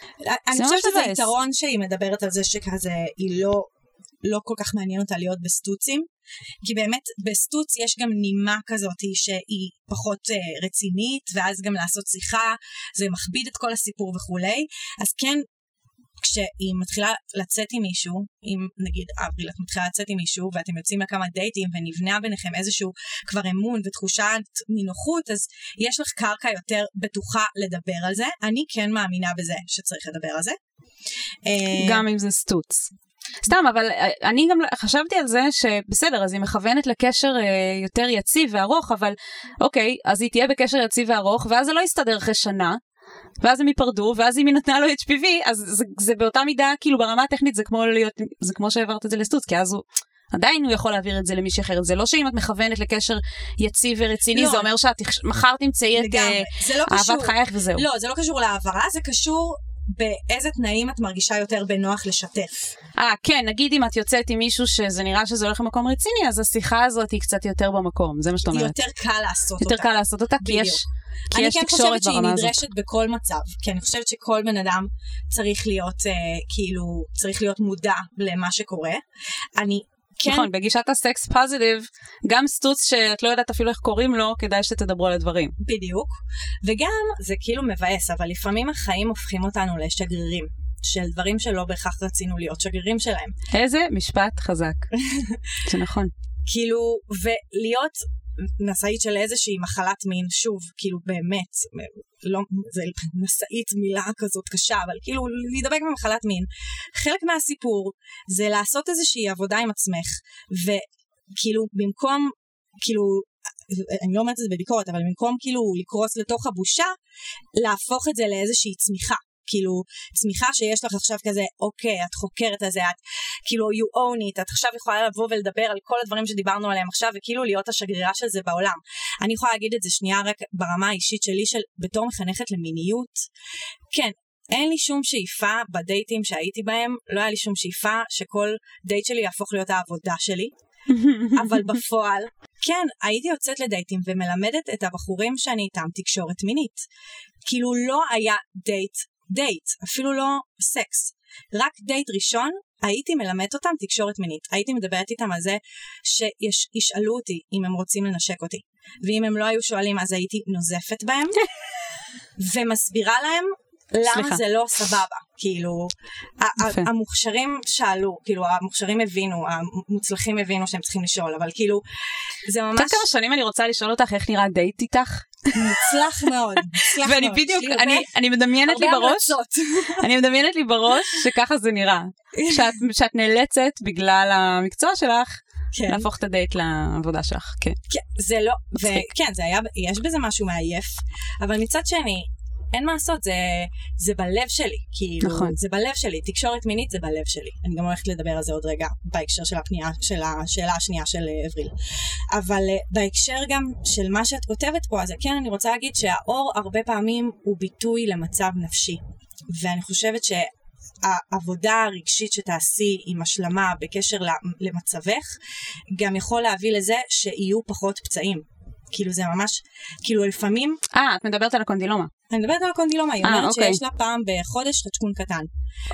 אני חושבת שזה. יתרון שהיא מדברת על זה שכזה היא לא, לא כל כך מעניין אותה להיות בסטוצים. כי באמת בסטוץ יש גם נימה כזאת שהיא פחות uh, רצינית, ואז גם לעשות שיחה, זה מכביד את כל הסיפור וכולי. אז כן, כשהיא מתחילה לצאת עם מישהו, אם נגיד אבריל את מתחילה לצאת עם מישהו ואתם יוצאים לכמה דייטים ונבנה ביניכם איזשהו כבר אמון ותחושת נינוחות, אז יש לך קרקע יותר בטוחה לדבר על זה. אני כן מאמינה בזה שצריך לדבר על זה. אה, גם אם זה סטוץ. סתם, אבל אה, אני גם חשבתי על זה שבסדר, אז היא מכוונת לקשר אה, יותר יציב וארוך, אבל אוקיי, אז היא תהיה בקשר יציב וארוך, ואז זה לא יסתדר אחרי שנה, ואז הם ייפרדו, ואז אם היא נתנה לו HPV, אז זה, זה באותה מידה, כאילו ברמה הטכנית זה כמו להיות, זה כמו שהעברת את זה לסטוץ, כי אז הוא... עדיין הוא יכול להעביר את זה למישהי אחרת. זה לא שאם את מכוונת לקשר יציב ורציני, לא. זה אומר שאת מחר תמצאי את זה לא קשור. אהבת חייך וזהו. לא, זה לא קשור להעברה, זה קשור באיזה תנאים את מרגישה יותר בנוח לשתף. אה, כן, נגיד אם את יוצאת עם מישהו שזה נראה שזה הולך למקום רציני, אז השיחה הזאת היא קצת יותר במקום, זה מה שאת אומרת. יותר קל לעשות יותר אותה. קל לעשות אותה, כי יש, כי אני יש כן תקשורת חושבת שהיא ברמה הזאת. נדרשת בכל מצב, כי אני חושבת שכל בן אדם צריך להיות, אה, כאילו, צריך להיות מודע למה שקורה. אני כן, נכון, בגישת הסקס פוזיטיב, גם סטוץ שאת לא יודעת אפילו איך קוראים לו, כדאי שתדברו על הדברים. בדיוק. וגם, זה כאילו מבאס, אבל לפעמים החיים הופכים אותנו לשגרירים. של דברים שלא בהכרח רצינו להיות שגרירים שלהם. איזה משפט חזק. זה נכון. כאילו, ולהיות נשאית של איזושהי מחלת מין, שוב, כאילו באמת, לא, זה נשאית מילה כזאת קשה, אבל כאילו להידבק במחלת מין, חלק מהסיפור זה לעשות איזושהי עבודה עם עצמך, וכאילו במקום, כאילו, אני לא אומרת את זה בביקורת, אבל במקום כאילו לקרוס לתוך הבושה, להפוך את זה לאיזושהי צמיחה. כאילו, צמיחה שיש לך עכשיו כזה, אוקיי, את חוקרת על זה, את כאילו, you own it, את עכשיו יכולה לבוא ולדבר על כל הדברים שדיברנו עליהם עכשיו, וכאילו להיות השגרירה של זה בעולם. אני יכולה להגיד את זה שנייה רק ברמה האישית שלי, של בתור מחנכת למיניות, כן, אין לי שום שאיפה בדייטים שהייתי בהם, לא היה לי שום שאיפה שכל דייט שלי יהפוך להיות העבודה שלי, אבל בפועל, כן, הייתי יוצאת לדייטים ומלמדת את הבחורים שאני איתם תקשורת מינית. כאילו לא היה דייט דייט, אפילו לא סקס. רק דייט ראשון, הייתי מלמדת אותם תקשורת מינית. הייתי מדברת איתם על זה שישאלו אותי אם הם רוצים לנשק אותי. ואם הם לא היו שואלים אז הייתי נוזפת בהם, ומסבירה להם למה סליחה. זה לא סבבה? כאילו, יפה. המוכשרים שאלו, כאילו, המוכשרים הבינו, המוצלחים הבינו שהם צריכים לשאול, אבל כאילו, זה ממש כמה שנים אני רוצה לשאול אותך איך נראה דייט איתך? מוצלח מאוד, מוצלח מאוד. ואני בדיוק, לי אני- אני מדמיינת לי בראש. אני מדמיינת לי בראש שככה זה נראה. שאת- שאת נאלצת בגלל המקצוע שלך כן. להפוך את הדייט לעבודה שלך, כן. כן, זה לא. וכן, זה היה, יש בזה משהו מעייף, אבל מצד שני, אין מה לעשות, זה, זה בלב שלי, כאילו, נכון. זה בלב שלי, תקשורת מינית זה בלב שלי. אני גם הולכת לדבר על זה עוד רגע, בהקשר של הפנייה, של השאלה השנייה של אה, אבריל. אבל אה, בהקשר גם של מה שאת כותבת פה, אז כן, אני רוצה להגיד שהאור הרבה פעמים הוא ביטוי למצב נפשי. ואני חושבת ש... העבודה הרגשית שתעשי עם השלמה בקשר למצבך, גם יכול להביא לזה שיהיו פחות פצעים. כאילו זה ממש, כאילו לפעמים, אה, את מדברת על הקונדילומה. אני מדברת על הקונדילומה, היא אה, אומרת אוקיי. שיש לה פעם בחודש חדשקון קטן.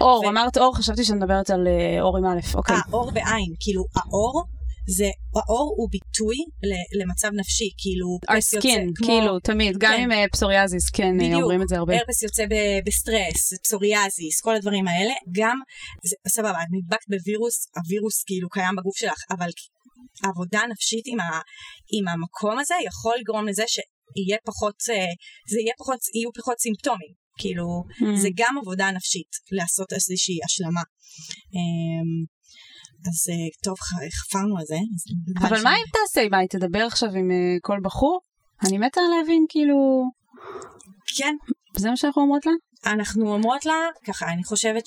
אור, ו- אמרת אור, חשבתי שאת מדברת על אה, אור עם א', אוקיי. אה, אור בעין, כאילו האור, זה, האור הוא ביטוי למצב נפשי, כאילו, our skin, כמו- כאילו, תמיד, גם כן. עם אה, פסוריאזיס, כן, אה, בדיוק. אומרים את זה הרבה. הרפס יוצא ב- בסטרס, פסוריאזיס, כל הדברים האלה, גם, זה, סבבה, את נדבקת בווירוס, הווירוס כאילו קיים בגוף שלך, אבל עבודה נפשית עם, ה, עם המקום הזה יכול לגרום לזה שיהיה פחות, אה, זה יהיה פחות, יהיו פחות סימפטומים, כאילו, Mm. זה גם עבודה נפשית, לעשות איזושהי השלמה. אמ, אז אה, טוב, חפרנו על זה. אבל מה ש- אם תעשה? מה, היא תדבר עכשיו עם אה, כל בחור? אני מתה להבין, כאילו, כן, זה מה שאנחנו אומרות לה? אנחנו אומרות לה, ככה, אני חושבת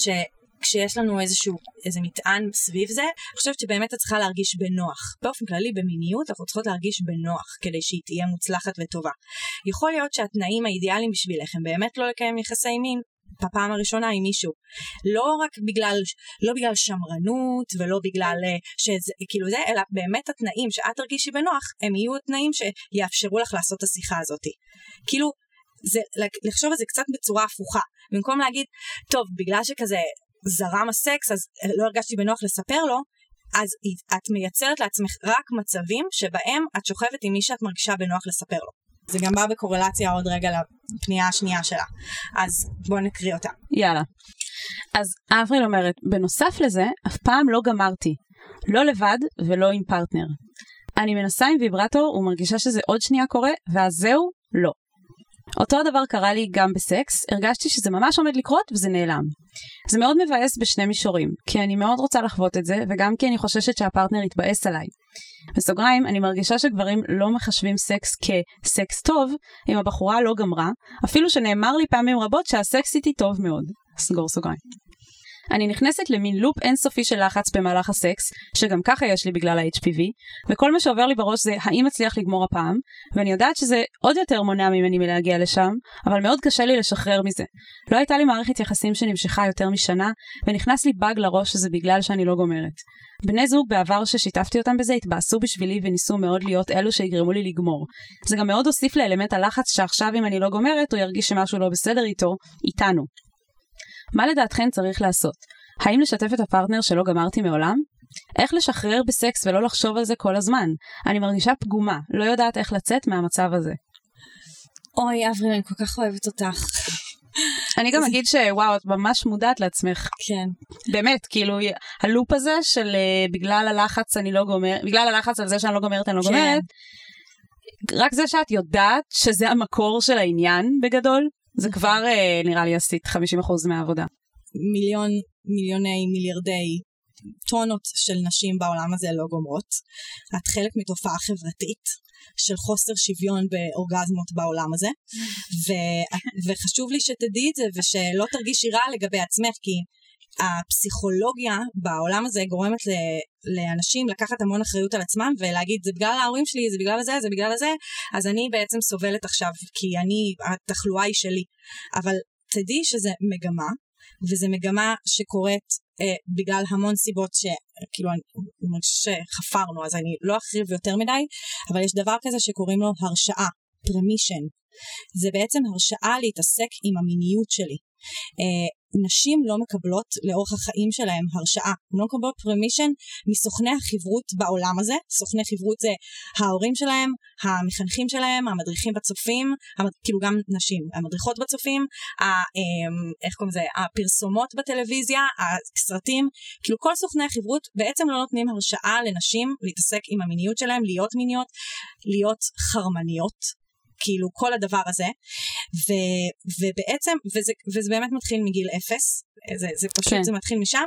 שכשיש לנו איזשהו, איזה מטען סביב זה, אני חושבת שבאמת את צריכה להרגיש בנוח. באופן כללי, במיניות אנחנו צריכות להרגיש בנוח כדי שהיא תהיה מוצלחת וטובה. יכול להיות שהתנאים האידיאליים בשבילך הם באמת לא לקיים יחסי מין בפעם הראשונה עם מישהו. לא רק בגלל, לא בגלל שמרנות ולא בגלל אה, שזה, כאילו זה, אלא באמת התנאים שאת תרגישי בנוח, הם יהיו התנאים שיאפשרו לך לעשות את השיחה הזאת. כאילו, זה לחשוב על זה קצת בצורה הפוכה. במקום להגיד, טוב, בגלל שכזה זרם הסקס, אז לא הרגשתי בנוח לספר לו, אז את מייצרת לעצמך רק מצבים שבהם את שוכבת עם מי שאת מרגישה בנוח לספר לו. זה גם בא בקורלציה עוד רגע לפנייה השנייה שלה. אז בואו נקריא אותה. יאללה. אז אבריל אומרת, בנוסף לזה, אף פעם לא גמרתי. לא לבד ולא עם פרטנר. אני מנסה עם ויברטור ומרגישה שזה עוד שנייה קורה, ואז זהו, לא. אותו הדבר קרה לי גם בסקס, הרגשתי שזה ממש עומד לקרות וזה נעלם. זה מאוד מבאס בשני מישורים, כי אני מאוד רוצה לחוות את זה, וגם כי אני חוששת שהפרטנר יתבאס עליי. בסוגריים, אני מרגישה שגברים לא מחשיבים סקס כסקס טוב, אם הבחורה לא גמרה, אפילו שנאמר לי פעמים רבות שהסקס איתי טוב מאוד. סגור סוגריים. אני נכנסת למין לופ אינסופי של לחץ במהלך הסקס, שגם ככה יש לי בגלל ה-HPV, וכל מה שעובר לי בראש זה האם אצליח לגמור הפעם, ואני יודעת שזה עוד יותר מונע ממני מלהגיע לשם, אבל מאוד קשה לי לשחרר מזה. לא הייתה לי מערכת יחסים שנמשכה יותר משנה, ונכנס לי באג לראש שזה בגלל שאני לא גומרת. בני זוג בעבר ששיתפתי אותם בזה התבאסו בשבילי וניסו מאוד להיות אלו שיגרמו לי לגמור. זה גם מאוד הוסיף לאלמנט הלחץ שעכשיו אם אני לא גומרת הוא ירגיש שמשהו לא בסדר איתו, איתנו. מה לדעתכן צריך לעשות? האם לשתף את הפרטנר שלא גמרתי מעולם? איך לשחרר בסקס ולא לחשוב על זה כל הזמן? אני מרגישה פגומה, לא יודעת איך לצאת מהמצב הזה. אוי, אבריל, אני כל כך אוהבת אותך. אני גם אגיד שוואו, את ממש מודעת לעצמך. כן. באמת, כאילו, הלופ הזה של uh, בגלל הלחץ אני לא גומרת, בגלל הלחץ על זה שאני לא גומרת אני לא כן. גומרת, רק זה שאת יודעת שזה המקור של העניין בגדול, זה כבר uh, נראה לי עשית 50% מהעבודה. מיליון, מיליוני, מיליארדי טונות של נשים בעולם הזה לא גומרות. את חלק מתופעה חברתית של חוסר שוויון באורגזמות בעולם הזה, ו- וחשוב לי שתדעי את זה ושלא תרגישי רע לגבי עצמך, כי הפסיכולוגיה בעולם הזה גורמת ל- לאנשים לקחת המון אחריות על עצמם ולהגיד זה בגלל ההורים שלי, זה בגלל זה, זה בגלל זה, אז אני בעצם סובלת עכשיו כי אני, התחלואה היא שלי. אבל תדעי שזה מגמה, וזה מגמה שקורית אה, בגלל המון סיבות שכאילו אני מרגישה שחפרנו אז אני לא אכריב יותר מדי אבל יש דבר כזה שקוראים לו הרשאה, פרמישן. זה בעצם הרשאה להתעסק עם המיניות שלי. אה, נשים לא מקבלות לאורך החיים שלהם הרשאה, הן לא מקבלות פרמישן מסוכני החברות בעולם הזה, סוכני חברות זה ההורים שלהם, המחנכים שלהם, המדריכים בצופים, המד... כאילו גם נשים, המדריכות בצופים, ה... אמ, איך קוראים לזה, הפרסומות בטלוויזיה, הסרטים, כאילו כל סוכני החברות בעצם לא נותנים הרשאה לנשים להתעסק עם המיניות שלהם, להיות מיניות, להיות חרמניות, כאילו כל הדבר הזה, ו, ובעצם, וזה, וזה באמת מתחיל מגיל אפס, זה, זה פשוט, כן. זה מתחיל משם,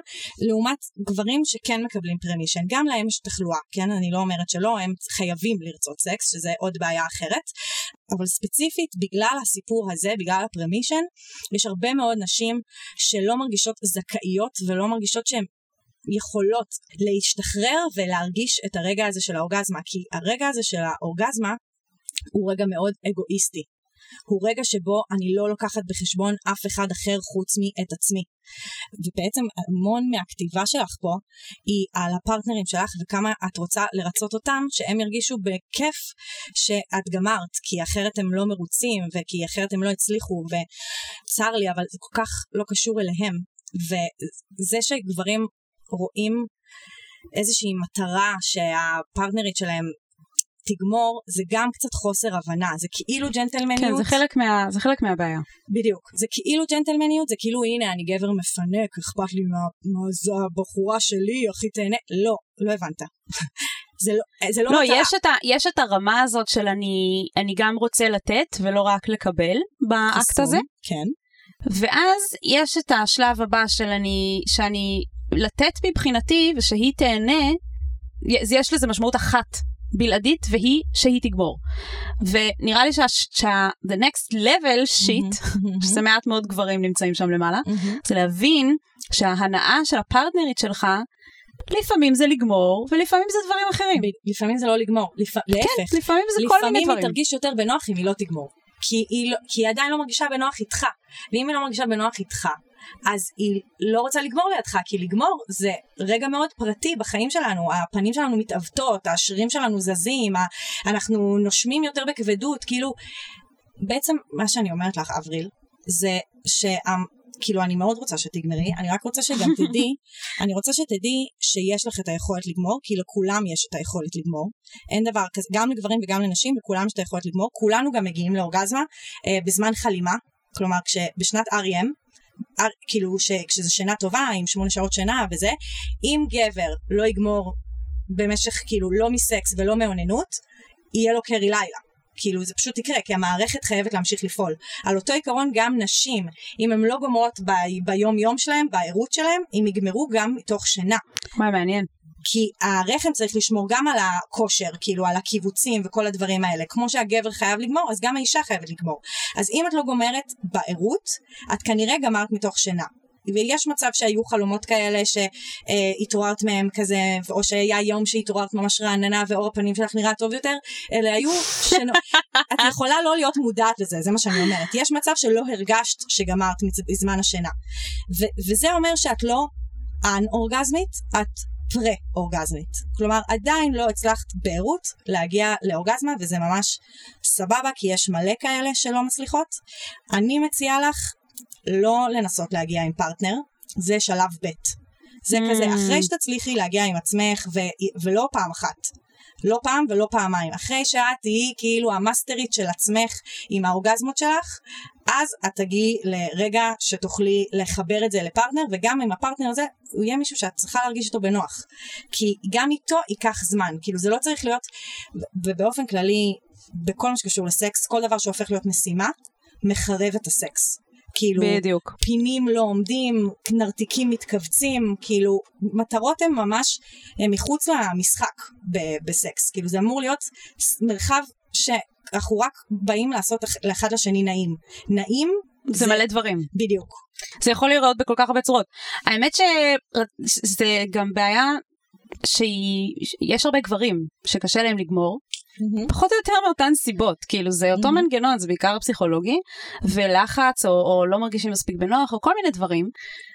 לעומת גברים שכן מקבלים permission, גם להם יש תחלואה, כן? אני לא אומרת שלא, הם חייבים לרצות סקס, שזה עוד בעיה אחרת, אבל ספציפית, בגלל הסיפור הזה, בגלל ה permission, יש הרבה מאוד נשים שלא מרגישות זכאיות ולא מרגישות שהן יכולות להשתחרר ולהרגיש את הרגע הזה של האורגזמה, כי הרגע הזה של האורגזמה הוא רגע מאוד אגואיסטי. הוא רגע שבו אני לא לוקחת בחשבון אף אחד אחר חוץ מאת עצמי. ובעצם המון מהכתיבה שלך פה היא על הפרטנרים שלך וכמה את רוצה לרצות אותם שהם ירגישו בכיף שאת גמרת כי אחרת הם לא מרוצים וכי אחרת הם לא הצליחו וצר לי אבל זה כל כך לא קשור אליהם וזה שגברים רואים איזושהי מטרה שהפרטנרית שלהם תגמור זה גם קצת חוסר הבנה זה כאילו ג'נטלמניות. כן, זה חלק, מה, זה חלק מהבעיה. בדיוק. זה כאילו ג'נטלמניות זה כאילו הנה אני גבר מפנק אכפת לי מה, מה זה הבחורה שלי הכי תהנה. לא לא הבנת. זה לא זה לא, לא, מטרה. יש את, ה, יש את הרמה הזאת של אני, אני גם רוצה לתת ולא רק לקבל באקט הזה, כן. ואז יש את השלב הבא של אני, שאני, לתת מבחינתי ושהיא תהנה, יש לזה משמעות אחת בלעדית והיא שהיא תגמור. ונראה לי שה, שה the next level shit, שזה מעט מאוד גברים נמצאים שם למעלה. זה להבין שההנאה של הפרטנרית שלך, לפעמים זה לגמור ולפעמים זה דברים אחרים. ב- לפעמים זה לא לגמור לפ... להפך כן, לפעמים זה כל מיני לפעמים היא דברים. תרגיש יותר בנוח אם היא לא תגמור. כי היא, לא, כי היא עדיין לא מרגישה בנוח איתך. ואם היא לא מרגישה בנוח איתך, אז היא לא רוצה לגמור לידך, כי לגמור זה רגע מאוד פרטי בחיים שלנו. הפנים שלנו מתעוותות, השרירים שלנו זזים, אנחנו נושמים יותר בכבדות, כאילו... בעצם מה שאני אומרת לך, אבריל, זה שה... כאילו אני מאוד רוצה שתגמרי, אני רק רוצה שגם תדעי, אני רוצה שתדעי שיש לך את היכולת לגמור, כי לכולם יש את היכולת לגמור. אין דבר כזה, גם לגברים וגם לנשים, לכולם יש את היכולת לגמור. כולנו גם מגיעים לאורגזמה אה, בזמן חלימה, כלומר כשבשנת REM, כאילו ש, כשזה שינה טובה, עם שמונה שעות שינה וזה, אם גבר לא יגמור במשך כאילו לא מסקס ולא מאוננות, יהיה לו קרי לילה. כאילו זה פשוט יקרה, כי המערכת חייבת להמשיך לפעול. על אותו עיקרון גם נשים, אם הן לא גומרות ב- ביום יום שלהם, בערות שלהם, הם יגמרו גם מתוך שינה. וואי, מעניין. כי הרחם צריך לשמור גם על הכושר, כאילו על הקיבוצים וכל הדברים האלה. כמו שהגבר חייב לגמור, אז גם האישה חייבת לגמור. אז אם את לא גומרת בערות, את כנראה גמרת מתוך שינה. ויש מצב שהיו חלומות כאלה שהתעוררת מהם כזה, או שהיה יום שהתעוררת ממש רעננה ואור הפנים שלך נראה טוב יותר, אלה היו שינות. את יכולה לא להיות מודעת לזה, זה מה שאני אומרת. יש מצב שלא הרגשת שגמרת בזמן השינה. ו- וזה אומר שאת לא אנ-אורגזמית, את פרה-אורגזמית. כלומר, עדיין לא הצלחת בערות להגיע לאורגזמה, וזה ממש סבבה, כי יש מלא כאלה שלא מצליחות. אני מציעה לך לא לנסות להגיע עם פרטנר, זה שלב ב'. זה Mm. כזה, אחרי שתצליחי להגיע עם עצמך, ו- ולא פעם אחת. לא פעם ולא פעמיים. אחרי שאת תהיי כאילו המאסטרית של עצמך עם האורגזמות שלך, אז את תגיעי לרגע שתוכלי לחבר את זה לפרטנר, וגם עם הפרטנר הזה, הוא יהיה מישהו שאת צריכה להרגיש אותו בנוח. כי גם איתו ייקח זמן. כאילו זה לא צריך להיות, ובאופן כללי, בכל מה שקשור לסקס, כל דבר שהופך להיות משימה, מחרב את הסקס. כאילו, בדיוק. פינים לא עומדים, נרתיקים מתכווצים, כאילו, מטרות הן ממש הן מחוץ למשחק ב- בסקס. כאילו, זה אמור להיות מרחב שאנחנו רק באים לעשות אח- לאחד לשני נעים. נעים זה מלא דברים. בדיוק. זה יכול להיראות בכל כך הרבה צורות. האמת שזה גם בעיה שיש הרבה גברים שקשה להם לגמור, פחות או יותר מאותן סיבות, כאילו זה אותו Mhm. מנגנון, זה בעיקר פסיכולוגי, ולחץ, או, או לא מרגישים מספיק בנוח, או כל מיני דברים.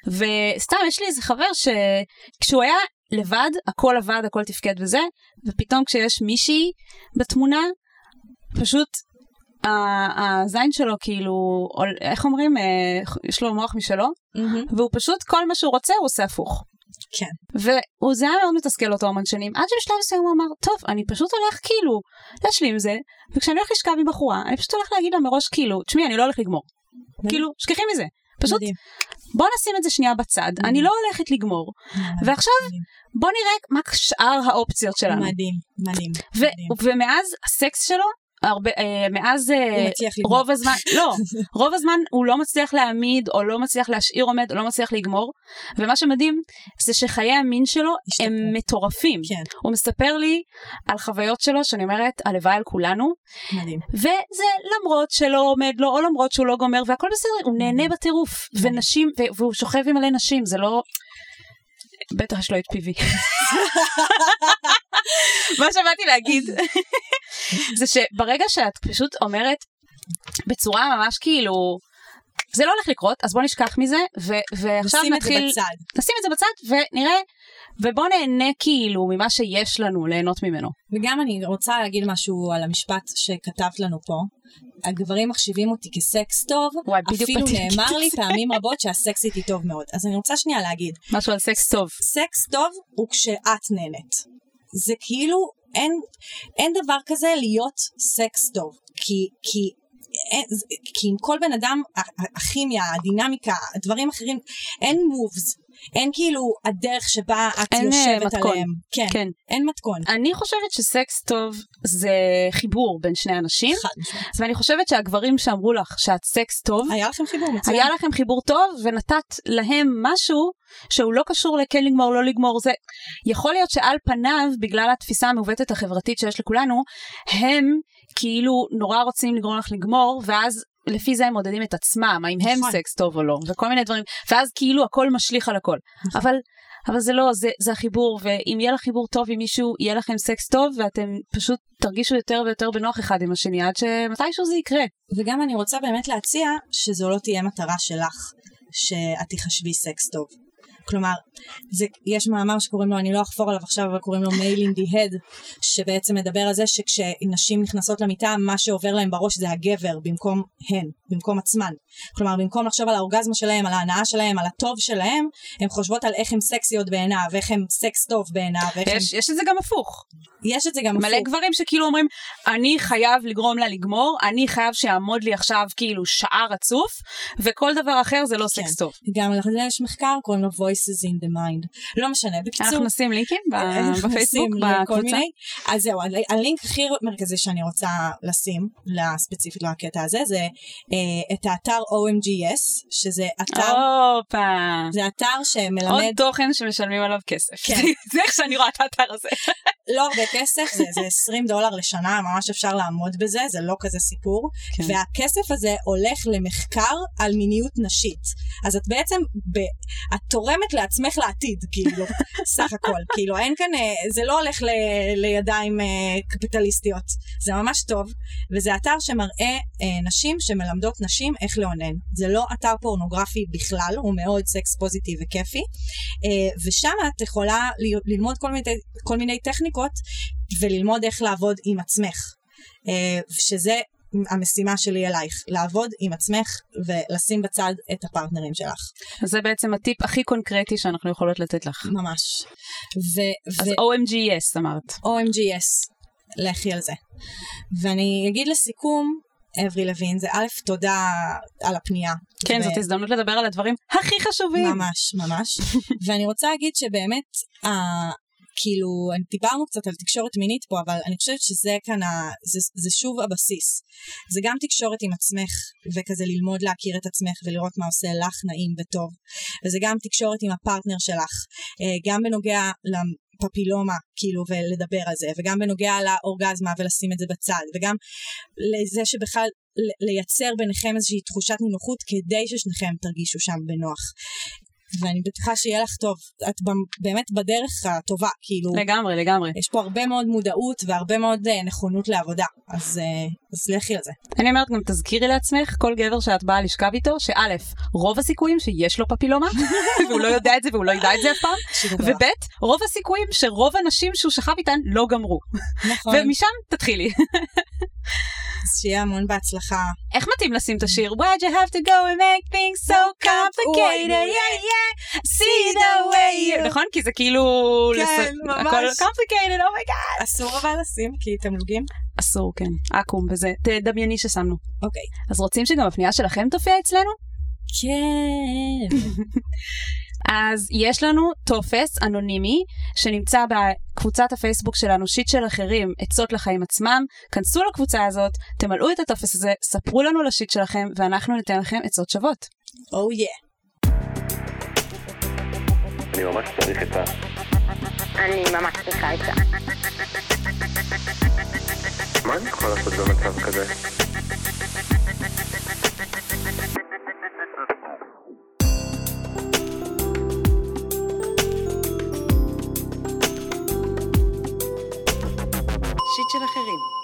וסתם, יש לי איזה חבר שכשהוא היה לבד, הכל עבד, הכל תפקד וזה, ופתאום כשיש מישהי בתמונה, פשוט הזין שלו כאילו, איך אומרים, אה, יש לו מוח משלו, מהמם. והוא פשוט כל מה שהוא רוצה הוא עושה הפוך. כן. וזה היה מאוד מתסכל אותו המון שנים, עד שבשלב מסוים הוא אמר, טוב, אני פשוט הולך כאילו להשלים עם זה, וכשאני הולך לשכב עם בחורה, אני פשוט הולך להגיד לה מראש כאילו, תשמעי, אני לא הולך לגמור. כאילו, שכחי מזה. פשוט. בוא נשים את זה שנייה בצד, אני לא הולכת לגמור, ועכשיו בוא נראה מה שאר האופציות שלנו. מדהים, מדהים. ומאז הסקס שלו, הרבה, אה, מאז אה. רוב הזמן, לא, רוב הזמן הוא לא מצליח להעמיד, או לא מצליח להשאיר עומד, או לא מצליח לגמור, ומה שמדהים זה שחיי המין שלו הם השתפרו. מטורפים. כן, הוא מספר לי על חוויות שלו, שאני אומרת, הלוואי על כולנו, מדהים. וזה למרות שלא עומד לו, או למרות שהוא לא גומר, והכל בסדר, הוא נהנה בטירוף. ונשים, ו- והוא שוכב עם מלא נשים, זה לא... בטח יש לו את פיבי. מה שבאתי להגיד, זה שברגע שאת פשוט אומרת בצורה ממש כאילו, זה לא הולך לקרות, אז בוא נשכח מזה, ו- ועכשיו נשים את זה נתחיל, בצד. נשים את זה בצד ונראה, ובוא נהנה כאילו ממה שיש לנו ליהנות ממנו. וגם אני רוצה להגיד משהו על המשפט שכתבת לנו פה. הגברים מחשיבים אותי כסקס טוב, וואי, אפילו נאמר לי. פעמים רבות שהסקס איתי טוב מאוד. אז אני רוצה שנייה להגיד, משהו על סקס טוב. סקס טוב הוא כשאת נהנית. זה כאילו, אין, אין דבר כזה להיות סקס טוב. כי, כי, כי עם כל בן אדם, הכימיה, הדינמיקה, דברים אחרים, אין moves. אין כאילו הדרך שבה את אה, יושבת מתכון. עליהם. כן, כן. אין מתכון. אני חושבת שסקס טוב זה חיבור בין שני אנשים, חד. ואני חושבת שהגברים שאמרו לך שאת סקס טוב, היה לכם חיבור מצוין. היה לכם חיבור טוב ונתת להם משהו שהוא לא קשור לכן לגמור, לא לגמור, זה יכול להיות שעל פניו, בגלל התפיסה המעוותת החברתית שיש לכולנו, הם כאילו נורא רוצים לגרום לך לגמור, ואז לפי זה הם מודדים את עצמם, האם הם נכון. סקס טוב או לא, וכל מיני דברים, ואז כאילו הכל משליך על הכל. אבל... אבל זה לא, זה, זה החיבור, ואם יהיה לך חיבור טוב עם מישהו, יהיה לכם סקס טוב, ואתם פשוט תרגישו יותר ויותר בנוח אחד עם השני, עד שמתישהו זה יקרה. וגם אני רוצה באמת להציע שזו לא תהיה מטרה שלך, שאת תחשבי סקס טוב. כלומר, זה, יש מאמר שקוראים לו, אני לא אחפור עליו עכשיו, אבל קוראים לו Male in the Head, שבעצם מדבר על זה שכשנשים נכנסות למיטה, מה שעובר להם בראש זה הגבר במקום הן, במקום עצמן. כלומר, במקום לחשוב על האורגזמה שלהם, על ההנאה שלהם, על הטוב שלהם, הן חושבות על איך הן סקסיות בעיניו, איך הן סקס טוב בעיניו, ואיך הן... יש, יש את זה גם הפוך. יש את זה גם מלא הפוך. גברים שכאילו אומרים, אני חייב לגרום לה לגמור, אני חייב שיעמוד לי עכשיו כאילו שעה רצוף, וכל דבר אחר זה לא כן. סקס טוב. גם לזה יש מחקר, קוראים לו voices in the mind. לא משנה, בקיצור. אנחנו נשים לינקים אנחנו בפייסבוק, בקבוצה. מיני. אז זהו, הלינק הכי מרכזי שאני רוצה לשים, ספציפית לקטע הזה, זה אה, את האתר OMGS, שזה אתר, הופה. זה אתר עוד שמלמד תוכן שמשלמים עליו כסף. כן. זה איך שאני רואה את האתר הזה. לא הרבה כסף, זה, זה 20 דולר לשנה, ממש אפשר לעמוד בזה, זה לא כזה סיפור. כן. והכסף הזה הולך למחקר על מיניות נשית. אז את בעצם, ב, את תורמת לעצמך לעתיד, כאילו, סך הכל. כאילו, אין כאן, אה, זה לא הולך ל, לידיים אה, קפיטליסטיות. זה ממש טוב, וזה אתר שמראה אה, נשים שמלמדות נשים איך לאונן. זה לא אתר פורנוגרפי בכלל, הוא מאוד סקס פוזיטיב וכיפי. אה, ושם את יכולה ל- ללמוד כל מיני, כל מיני טכניקות וללמוד איך לעבוד עם עצמך. אה, שזה המשימה שלי אלייך, לעבוד עם עצמך ולשים בצד את הפרטנרים שלך. אז זה בעצם הטיפ הכי קונקרטי שאנחנו יכולות לתת לך. ממש. ו- אז ו- OMGS אמרת. OMGS, לכי על זה. ואני אגיד לסיכום, אברי לוין, זה א', תודה על הפנייה. כן, ו- זאת הזדמנות לדבר על הדברים הכי חשובים. ממש, ממש. ואני רוצה להגיד שבאמת. כאילו, דיברנו קצת על תקשורת מינית פה, אבל אני חושבת שזה כאן, ה... זה, זה שוב הבסיס. זה גם תקשורת עם עצמך, וכזה ללמוד להכיר את עצמך ולראות מה עושה לך נעים וטוב. וזה גם תקשורת עם הפרטנר שלך, אה, גם בנוגע לפפילומה, כאילו, ולדבר על זה, וגם בנוגע לאורגזמה ולשים את זה בצד, וגם לזה שבכלל לייצר ביניכם איזושהי תחושת נינוחות כדי ששניכם תרגישו שם בנוח. ואני בטוחה שיהיה לך טוב. את באמת בדרך הטובה, כאילו, לגמרי, לגמרי. יש פה הרבה מאוד מודעות והרבה מאוד אה, נכונות לעבודה, אז, אה, אז לכי על זה. אני אומרת גם תזכירי לעצמך כל גבר שאת באה לשכב איתו, שא', רוב הסיכויים שיש לו פפילומה, והוא לא יודע את זה והוא לא ידע את זה אף פעם. וב', רוב הסיכויים שרוב הנשים שהוא שכב איתן לא גמרו. נכון. ומשם תתחילי. אז שיהיה המון בהצלחה. איך מתאים לשים את השיר? Why'd you have to go and make things so complicated? Yeah, yeah, see the way you... נכון? כי זה כאילו... כן, לס- ממש. הכל complicated, Oh oh my god. אסור אבל לשים, כי תמלוגים? אסור, כן. עקום וזה. תדמייני ששמנו. אוקיי. אז רוצים שגם הפנייה שלכם תופיע אצלנו? כן. אז יש לנו טופס אנונימי שנמצא בקבוצת הפייסבוק שלנו, שיט של אחרים, עצות לחיים עצמם. כנסו לקבוצה הזאת, תמלאו את הטופס הזה, ספרו לנו על ה shit שלכם, ואנחנו ניתן לכם עצות שוות. או יא. אני ממש צריך את ה... אני ממש צריכה עצה. מה אני יכול לעשות במצב כזה? שיט של אחרים.